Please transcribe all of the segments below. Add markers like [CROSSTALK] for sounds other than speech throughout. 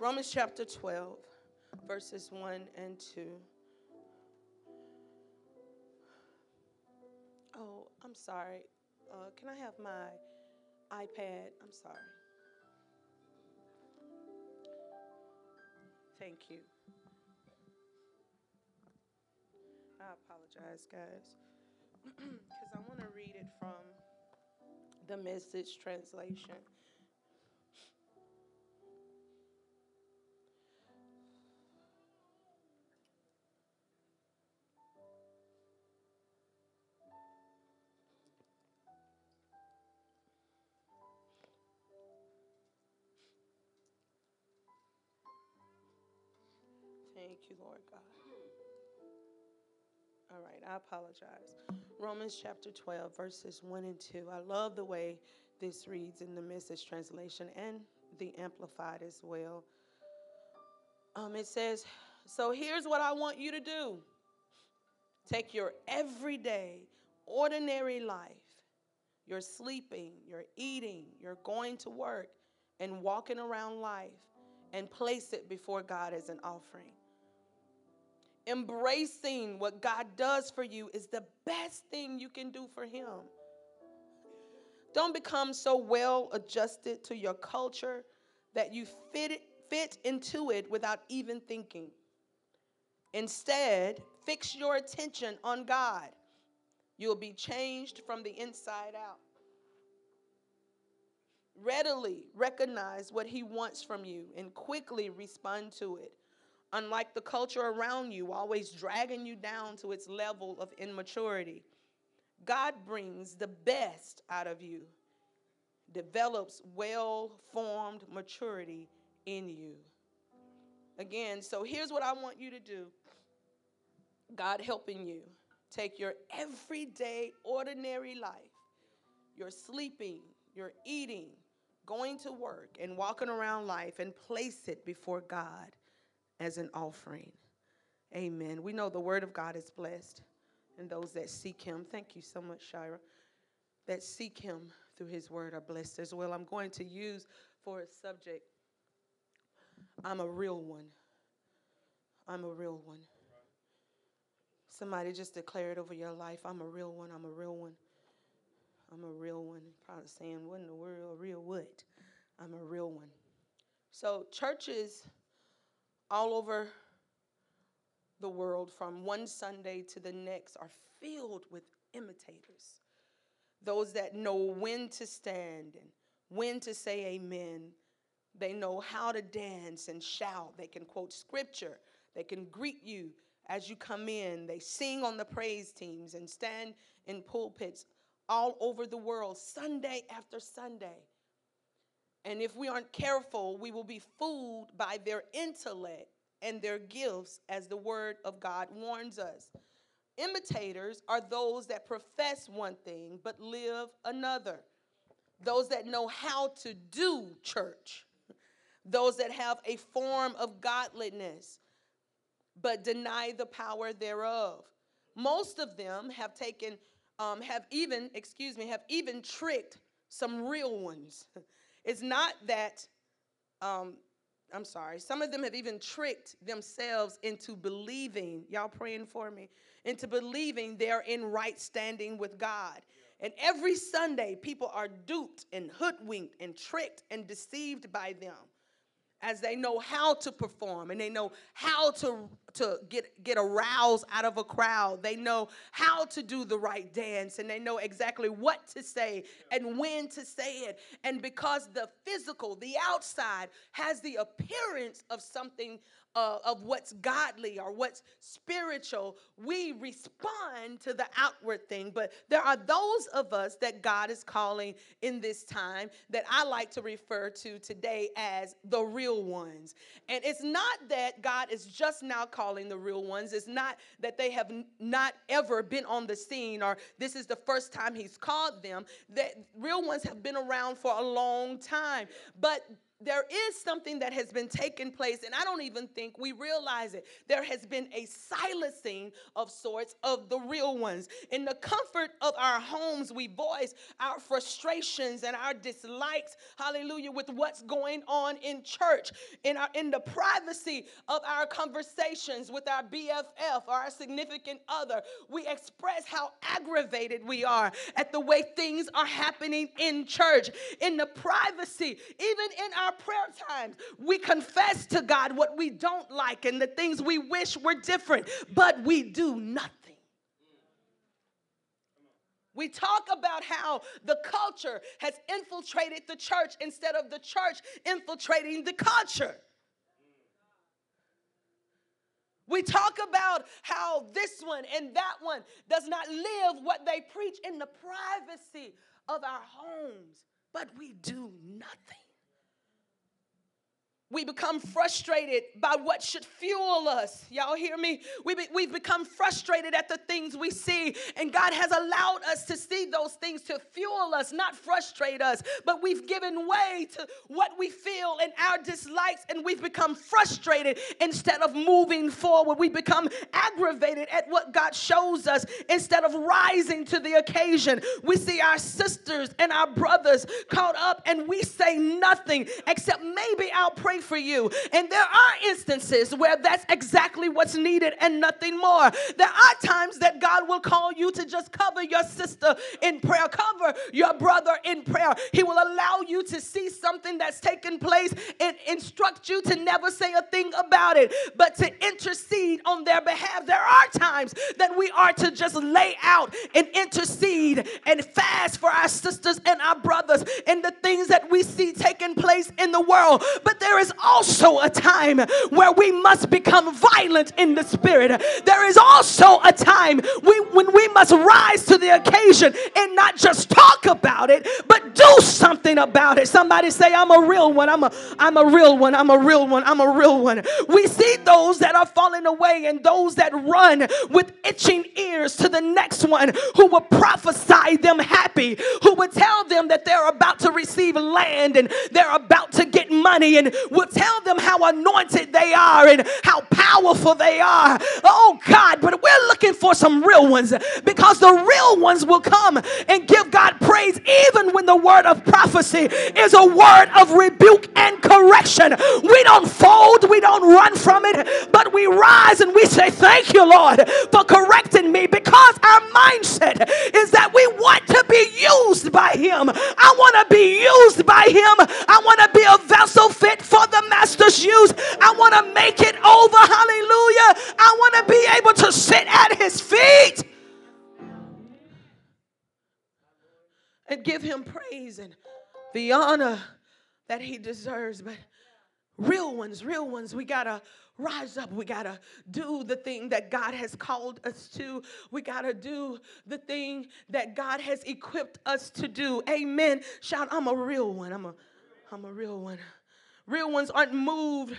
Romans chapter 12, verses 1 and 2. Oh, I'm sorry. Uh, can I have my iPad? I'm sorry. Thank you. I apologize, guys, [CLEARS THROAT] because I want to read it from the message translation. You, Lord God. All right, I apologize. Romans chapter 12, verses 1 and 2. I love the way this reads in the message translation and the amplified as well. Um, it says, So here's what I want you to do take your everyday, ordinary life, your sleeping, your eating, your going to work, and walking around life, and place it before God as an offering embracing what God does for you is the best thing you can do for Him. Don't become so well adjusted to your culture that you fit, fit into it without even thinking. Instead, fix your attention on God. You'll be changed from the inside out. Readily recognize what He wants from you and quickly respond to it unlike the culture around you, always dragging you down to its level of immaturity. God brings the best out of you, develops well formed maturity in you. Again, so here's what I want you to do God helping you. Take your everyday, ordinary life, your sleeping, your eating, going to work, and walking around life, and place it before God as an offering. Amen. We know the word of God is blessed, and those that seek him, thank you so much, Shira, that seek him through his word are blessed as well. I'm going to use for a subject, I'm a real one. I'm a real one. Somebody just declare it over your life. I'm a real one. I'm a real one. I'm a real one. Probably saying, what in the world? Real what? I'm a real one. So, churches all over the world from one Sunday to the next are filled with imitators. Those that know when to stand and when to say amen. They know how to dance and shout. They can quote scripture. They can greet you as you come in. They sing on the praise teams and stand in pulpits all over the world, Sunday after Sunday. And if we aren't careful, we will be fooled by their intellect and their gifts, as the word of God warns us. Imitators are those that profess one thing but live another. Those that know how to do church. Those that have a form of godliness but deny the power thereof. Most of them have taken, um, have even, excuse me, have even tricked some real ones. [LAUGHS] It's not that, um, I'm sorry, some of them have even tricked themselves into believing, y'all praying for me, into believing they're in right standing with God. And every Sunday, people are duped and hoodwinked and tricked and deceived by them as they know how to perform and they know how to, to get, get aroused out of a crowd. They know how to do the right dance and they know exactly what to say and when to say it. And because the physical, the outside, has the appearance of something uh, of what's godly or what's spiritual, we respond to the outward thing. But there are those of us that God is calling in this time that I like to refer to today as the real ones. And it's not that God is just now calling the real ones, it's not that they have not ever been on the scene or this is the first time He's called them. That real ones have been around for a long time. But there is something that has been taking place, and I don't even think we realize it. There has been a silencing of sorts of the real ones. In the comfort of our homes, we voice our frustrations and our dislikes, hallelujah, with what's going on in church. In, our, in the privacy of our conversations with our BFF or our significant other, we express how aggravated we are at the way things are happening in church. In the privacy, even in our prayer times, we confess to God what we don't like and the things we wish were different, but we do nothing. We talk about how the culture has infiltrated the church instead of the church infiltrating the culture. We talk about how this one and that one does not live what they preach in the privacy of our homes, but we do nothing we become frustrated by what should fuel us. Y'all hear me? We be, we've become frustrated at the things we see, and God has allowed us to see those things to fuel us, not frustrate us. But we've given way to what we feel and our dislikes, and we've become frustrated instead of moving forward. We become aggravated at what God shows us instead of rising to the occasion. We see our sisters and our brothers caught up, and we say nothing except maybe I'll pray for you. And there are instances where that's exactly what's needed and nothing more. There are times that God will call you to just cover your sister in prayer, cover your brother in prayer. He will allow you to see something that's taken place and instruct you to never say a thing about it, but to intercede on their behalf. There are times that we are to just lay out and intercede and fast for our sisters and our brothers and the things that we see taking place in the world. But there is also a time where we must become violent in the spirit. There is also a time we, when we must rise to the occasion and not just talk about it, but do something about it. Somebody say, I'm a real one. I'm a, I'm a real one. I'm a real one. I'm a real one. We see those that are falling away and those that run with itching ears to the next one who will prophesy them happy, who will tell them that they're about to receive land and they're about to get money and will tell them how anointed they are and how powerful they are. Oh God, but we're looking for some real ones because the real ones will come and give God praise even when the word of prophecy is a word of rebuke and correction. We don't fold, we don't run from it, but we rise and we say, Thank you, Lord, for correcting me because our mindset the honor that he deserves. But real ones, real ones, we got to rise up. We got to do the thing that God has called us to. We got to do the thing that God has equipped us to do. Amen. Shout, I'm a real one. I'm a I'm a real one. Real ones aren't moved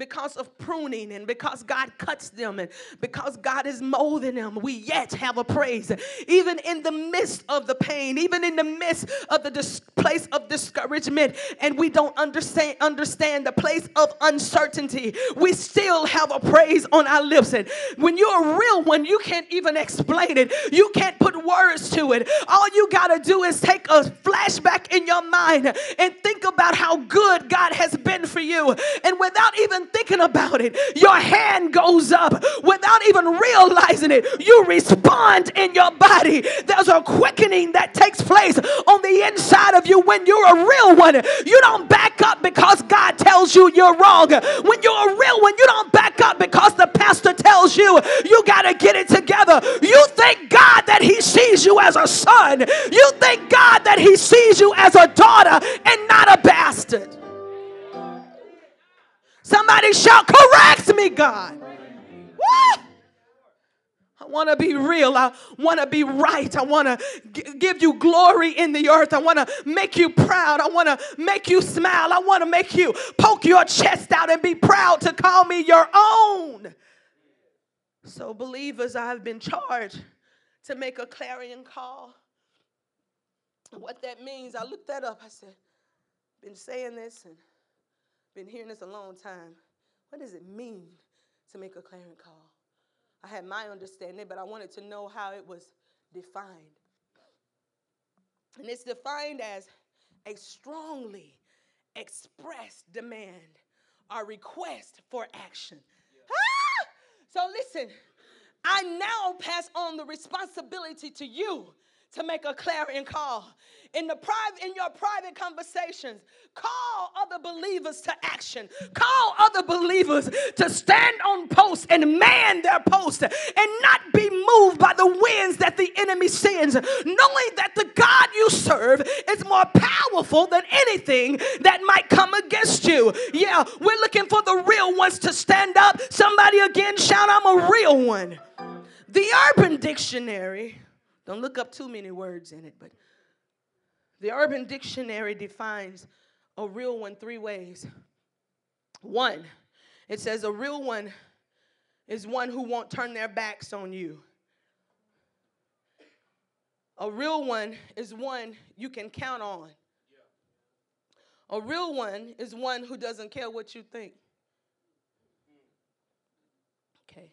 because of pruning and because God cuts them and because God is molding them, we yet have a praise. Even in the midst of the pain, even in the midst of the dis- place of discouragement, and we don't understand understand the place of uncertainty, we still have a praise on our lips. And when you're a real one, you can't even explain it. You can't put words to it. All you gotta do is take a flashback in your mind and think about how good God has been for you. And without even thinking about it, your hand goes up without even realizing it. You respond in your body. There's a quickening that takes place on the inside of you when you're a real one. You don't back up because God tells you you're wrong. When you're a real one, you don't back up because the pastor tells you you got to get it together. You thank God that He sees you as a son. You thank God that He sees you as a daughter and not a bastard. Somebody shout, correct me, God. I want to be real. I want to be right. I want to g- give you glory in the earth. I want to make you proud. I want to make you smile. I want to make you poke your chest out and be proud to call me your own. So, believers, I've been charged to make a clarion call. What that means, I looked that up. I said, been saying this and Been hearing this a long time. What does it mean to make a clarion call? I had my understanding, but I wanted to know how it was defined. And it's defined as a strongly expressed demand or request for action. Yeah. Ah! So listen, I now pass on the responsibility to you to make a clarion call. In the private in your private conversations call other believers to action. Call other believers to stand on post and man their post and not be moved by the winds that the enemy sends knowing that the god you serve is more powerful than anything that might come against you. Yeah we're looking for the real ones to stand up. Somebody again shout i'm a real one. The urban dictionary don't look up too many words in it, but the Urban Dictionary defines a real one three ways. One, it says a real one is one who won't turn their backs on you. A real one is one you can count on. A real one is one who doesn't care what you think. Okay.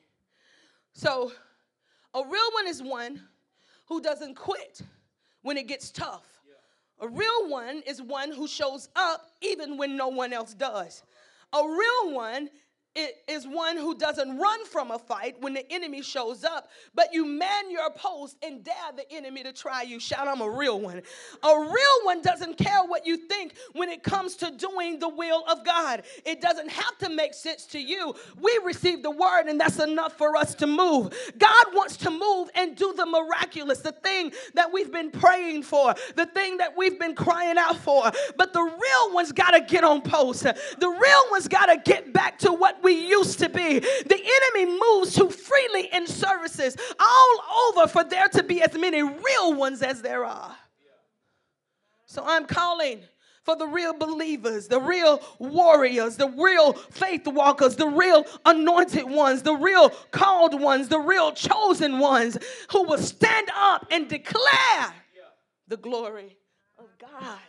So, a real one is one who doesn't quit when it gets tough. A real one is one who shows up even when no one else does. A real one is one who doesn't run from a fight when the enemy shows up, but you man your post and dare the enemy to try you. Shout, I'm a real one. A real one doesn't care what you think when it comes to doing the will of God. It doesn't have to make sense to you. We receive the word, and that's enough for us to move. God wants to move and do the miraculous, the thing that we've been praying for, the thing that we've been crying out for. But the real one's got to get on post. The real one's got to get back to what we used to be. The enemy moves too freely in services all over for there to be as many real ones as there are. So I'm calling for the real believers, the real warriors, the real faith walkers, the real anointed ones, the real called ones, the real chosen ones who will stand up and declare the glory of God.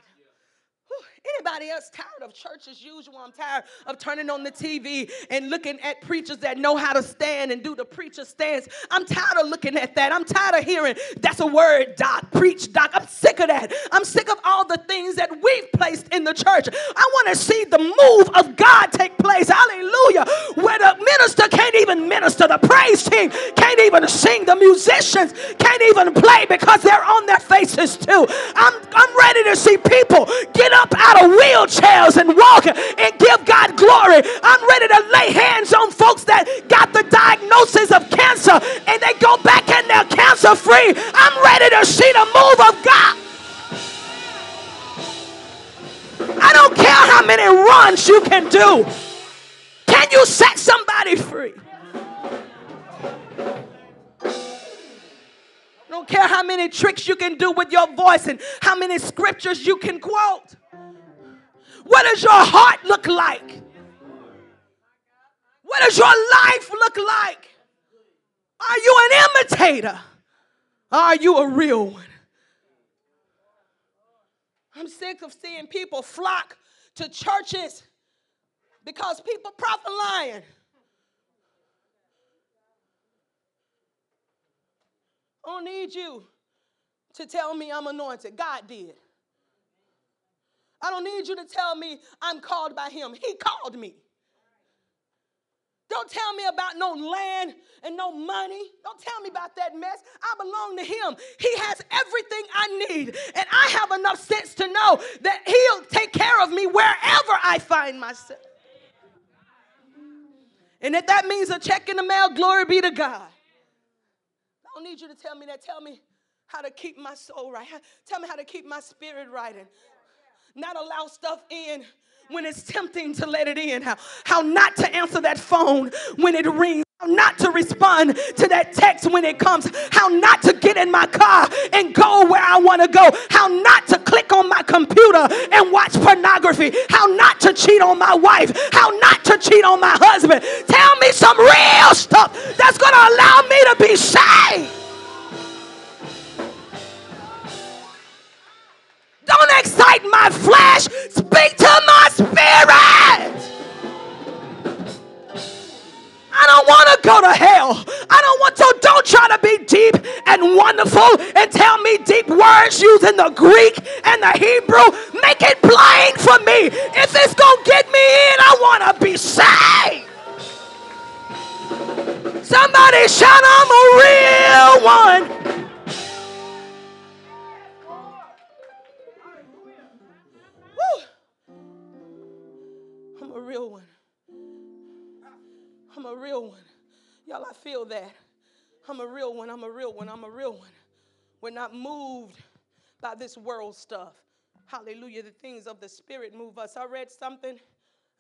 Anybody else tired of church as usual? I'm tired of turning on the TV and looking at preachers that know how to stand and do the preacher stance. I'm tired of looking at that. I'm tired of hearing that's a word, doc, preach, doc. I'm sick of that. I'm sick of all the things that we've placed in the church. I want to see the move of God take place. Hallelujah. Where the minister can't even minister, the praise team can't even sing, the musicians can't even play because they're on their faces too. I'm, I'm ready to see people get up out of wheelchairs and walk and give God glory. I'm ready to lay hands on folks that got the diagnosis of cancer and they go back and they're cancer free. I'm ready to see the move of God. I don't care how many runs you can do. Can you set somebody free? I don't care how many tricks you can do with your voice and how many scriptures you can quote. What does your heart look like? What does your life look like? Are you an imitator? Are you a real one? I'm sick of seeing people flock to churches because people prophet lying. I don't need you to tell me I'm anointed. God did. I don't need you to tell me I'm called by him. He called me. Don't tell me about no land and no money. Don't tell me about that mess. I belong to Him. He has everything I need. And I have enough sense to know that He'll take care of me wherever I find myself. And if that means a check in the mail, glory be to God. I don't need you to tell me that. Tell me how to keep my soul right. Tell me how to keep my spirit right and not allow stuff in when it's tempting to let it in, how, how not to answer that phone when it rings. How not to respond to that text when it comes, how not to get in my car and go where I want to go, how not to click on my computer and watch pornography, how not to cheat on my wife, how not to cheat on my husband. Tell me some real stuff that's going to allow me to be saved. Don't excite my flesh. Speak to my spirit. I don't want to go to hell. I don't want to. Don't try to be deep and wonderful and tell me deep words using the Greek and the Hebrew. Make it plain for me. If it's going to get me in, I want to be saved. Somebody shout, I'm a real one. Real one. I'm a real one. Y'all, I feel that. I'm a real one. I'm a real one. I'm a real one. We're not moved by this world stuff. Hallelujah. The things of the Spirit move us. I read something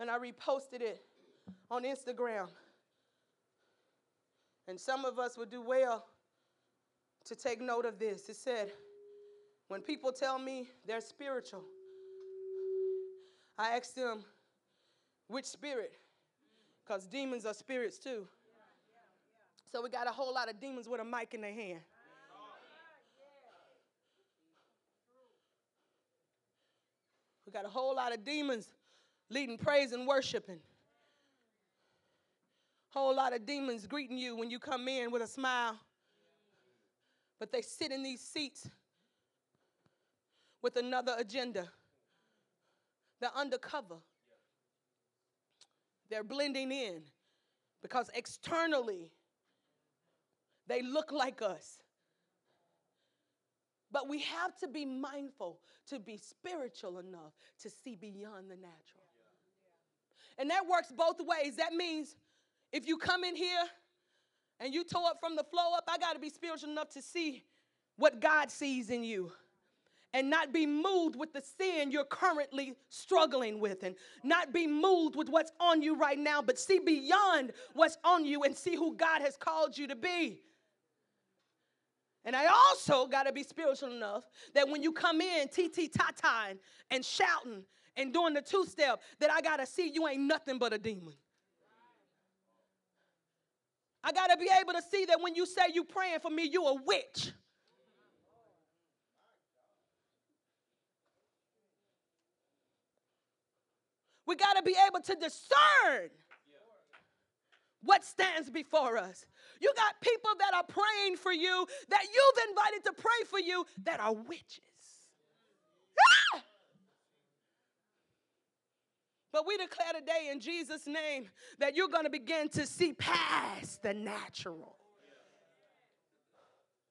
and I reposted it on Instagram. And some of us would do well to take note of this. It said, when people tell me they're spiritual, I ask them, which spirit? Because demons are spirits too. So we got a whole lot of demons with a mic in their hand. We got a whole lot of demons leading praise and worshiping. Whole lot of demons greeting you when you come in with a smile. But they sit in these seats with another agenda. They're undercover. They're blending in because externally they look like us. But we have to be mindful to be spiritual enough to see beyond the natural. And that works both ways. That means if you come in here and you toe up from the flow up, I got to be spiritual enough to see what God sees in you and not be moved with the sin you're currently struggling with and not be moved with what's on you right now, but see beyond what's on you and see who God has called you to be. And I also got to be spiritual enough that when you come in, TT Tata and shouting and doing the two step, that I got to see you ain't nothing but a demon. I got to be able to see that when you say you praying for me, you a witch. We got to be able to discern what stands before us. You got people that are praying for you, that you've invited to pray for you, that are witches. Ah! But we declare today in Jesus' name that you're going to begin to see past the natural.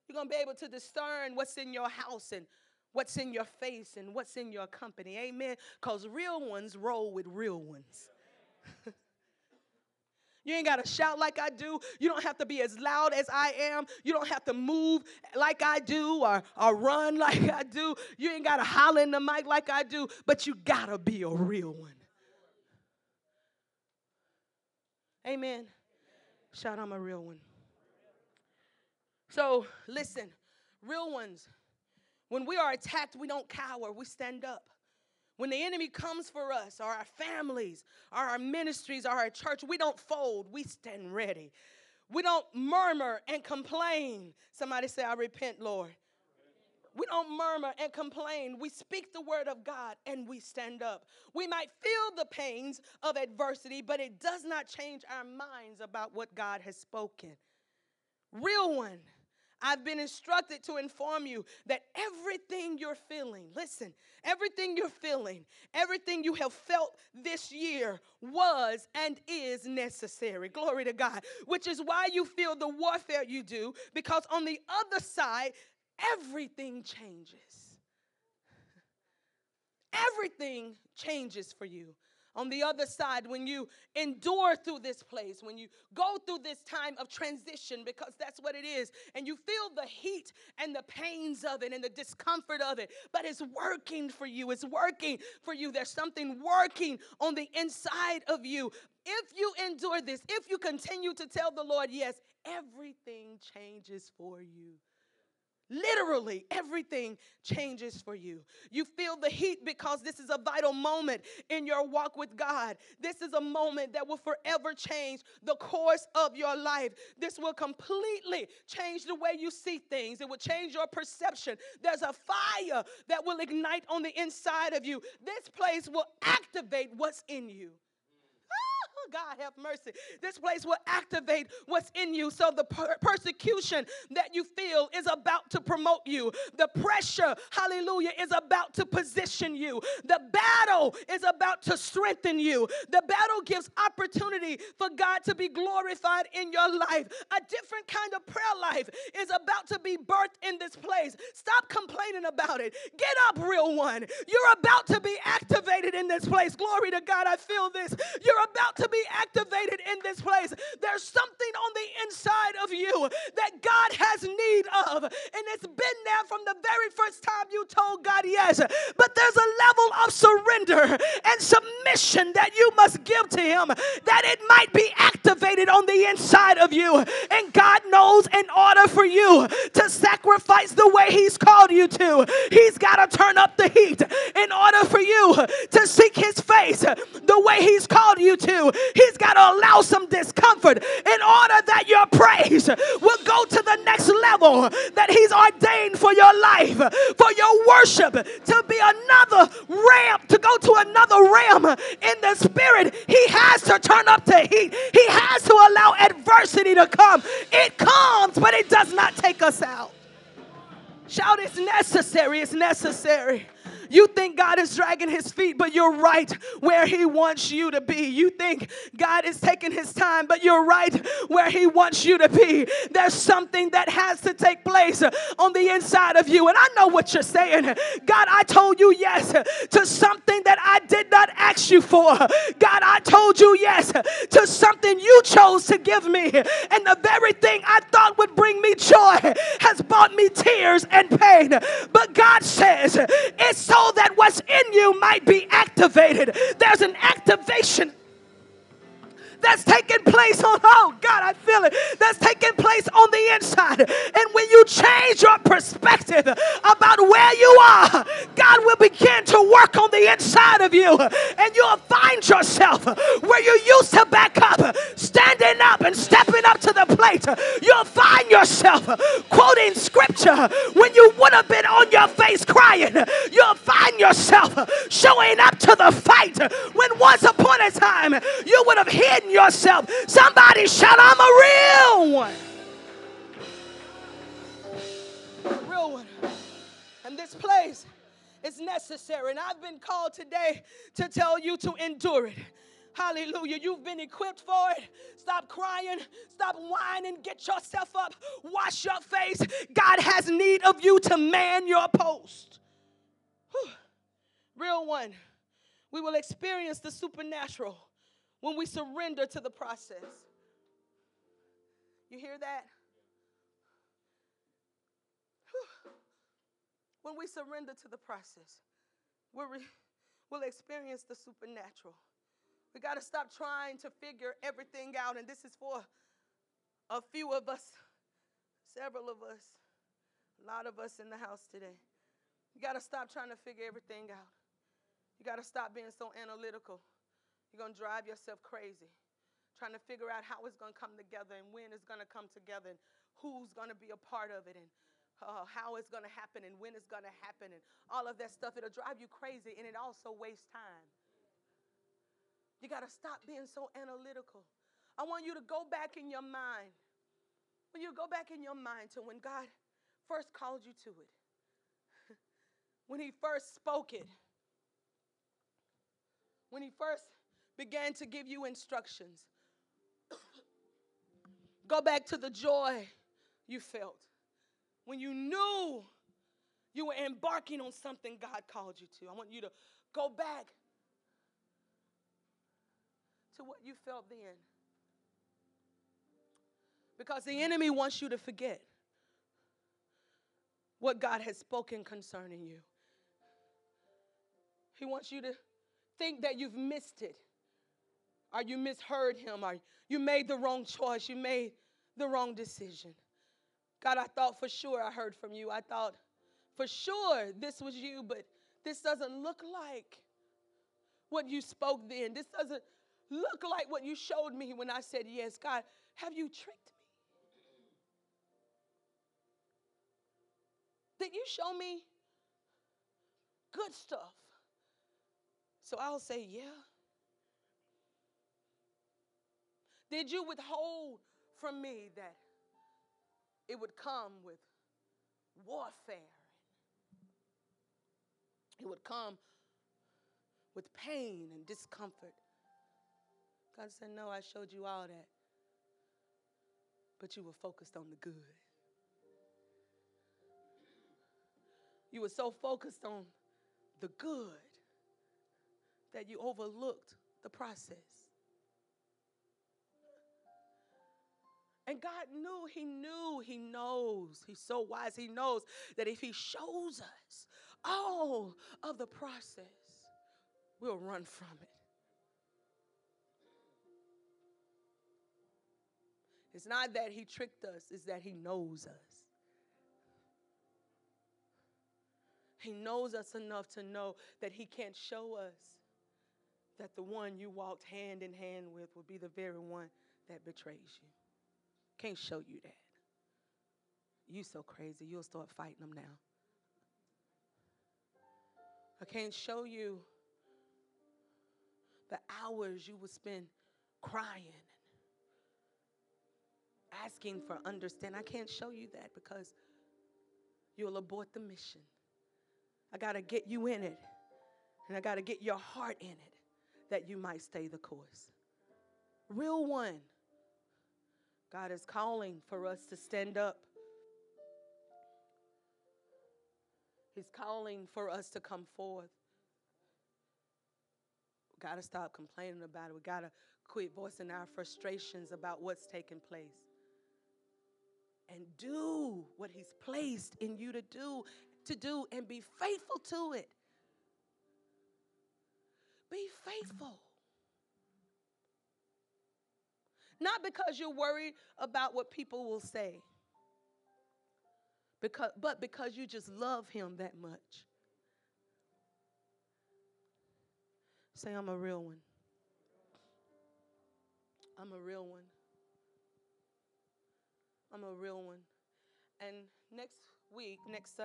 You're going to be able to discern what's in your house and what's in your face and what's in your company. Amen. Because real ones roll with real ones. [LAUGHS] You ain't got to shout like I do. You don't have to be as loud as I am. You don't have to move like I do or, or run [LAUGHS] like I do. You ain't got to holler in the mic like I do, but you got to be a real one. Amen. Shout, I'm a real one. So, listen, real ones when we are attacked, we don't cower, we stand up. When the enemy comes for us, or our families, or our ministries, or our church, we don't fold, we stand ready. We don't murmur and complain. Somebody say, I repent, Lord. We don't murmur and complain. We speak the word of God and we stand up. We might feel the pains of adversity, but it does not change our minds about what God has spoken. Real one I've been instructed to inform you that everything you're feeling, listen, everything you're feeling, everything you have felt this year was and is necessary. Glory to God. Which is why you feel the warfare you do, because on the other side, everything changes. Everything changes for you on the other side, when you endure through this place, when you go through this time of transition, because that's what it is, and you feel the heat and the pains of it and the discomfort of it, but it's working for you. It's working for you. There's something working on the inside of you. If you endure this, if you continue to tell the Lord yes, everything changes for you. Literally, everything changes for you. You feel the heat because this is a vital moment in your walk with God. This is a moment that will forever change the course of your life. This will completely change the way you see things, it will change your perception. There's a fire that will ignite on the inside of you. This place will activate what's in you. Oh, God have mercy. This place will activate what's in you. So the per- persecution that you feel is about to promote you. The pressure, hallelujah, is about to position you. The battle is about to strengthen you. The battle gives opportunity for God to be glorified in your life. A different kind of prayer life is about to be birthed in this place. Stop complaining about it. Get up, real one. You're about to be activated in this place. Glory to God. I feel this. You're about to be activated in this place. There's something on the inside of you that God has need of. And it's been there from the very first time you told God yes. But there's a level of surrender and submission that you must give to Him that it might be activated on the inside of you. And God knows in order for you to sacrifice the way He's called you to, He's got to turn up the heat in order for you to seek His face the way He's called you to. He's got to allow some discomfort in order that your praise will go to the next level that He's ordained for your life, for your worship to be another ramp, to go to another realm in the spirit. He has to turn up the heat, He has to allow adversity to come. It comes, but it does not take us out. Shout, it's necessary, it's necessary. You think God is dragging his feet, but you're right where he wants you to be. You think God is taking his time, but you're right where he wants you to be. There's something that has to take place on the inside of you. And I know what you're saying. God, I told you yes to something that I did not ask you for. God, I told you yes to something you chose to give me. And the very thing I thought would bring me joy has brought me tears and pain. But God says, it's so that what's in you might be activated. There's an activation that's taking place on, oh God, I feel it, that's taking place on the inside. And when you change your perspective about where you are, God will begin to work on the inside of you. And you'll find yourself where you used to back up, standing up and stepping up to the plate. You'll find yourself quoting scripture when you would have been on your face crying. You'll find yourself showing up to the fight when once upon a time you would have hidden yourself. Somebody shout, I'm a real one. A real one. And this place is necessary. And I've been called today to tell you to endure it. Hallelujah. You've been equipped for it. Stop crying. Stop whining. Get yourself up. Wash your face. God has need of you to man your post. Whew. Real one. We will experience the supernatural when we surrender to the process. You hear that? When we surrender to the process, we'll, re- we'll experience the supernatural. We got to stop trying to figure everything out. And this is for a few of us, several of us, a lot of us in the house today. You got to stop trying to figure everything out. You got to stop being so analytical. You're going to drive yourself crazy trying to figure out how it's going to come together and when it's going to come together and who's going to be a part of it and uh, how it's going to happen and when it's going to happen and all of that stuff. It'll drive you crazy and it also wastes time. You got to stop being so analytical. I want you to go back in your mind. When you go back in your mind to when God first called you to it, [LAUGHS] when He first spoke it, when He first began to give you instructions. [COUGHS] Go back to the joy you felt when you knew you were embarking on something God called you to. I want you to go back to what you felt then. Because the enemy wants you to forget what God has spoken concerning you. He wants you to think that you've missed it or you misheard him, or you made the wrong choice, you made the wrong decision. God, I thought for sure I heard from you. I thought for sure this was you, but this doesn't look like what you spoke then. This doesn't look like what you showed me when I said yes. God, have you tricked me? Did you show me good stuff? So I'll say, yeah. Did you withhold from me that it would come with warfare? It would come with pain and discomfort. God said, No, I showed you all that. But you were focused on the good. You were so focused on the good that you overlooked the process. And God knew, He knew, He knows. He's so wise. He knows that if He shows us all of the process, we'll run from it. It's not that He tricked us, it's that He knows us. He knows us enough to know that He can't show us that the one you walked hand in hand with will be the very one that betrays you. Can't show you that. You so crazy, you'll start fighting them now. I can't show you the hours you will spend crying asking for understanding. I can't show you that because you'll abort the mission. I got to get you in it, and I got to get your heart in it that you might stay the course. Real one. God is calling for us to stand up. He's calling for us to come forth. We got to stop complaining about it. We got to quit voicing our frustrations about what's taking place. And do what He's placed in you to do, to do, and be faithful to it. Be faithful. Not because you're worried about what people will say, because, but because you just love him that much. Say, I'm a real one. I'm a real one. I'm a real one. And next week, next Sunday,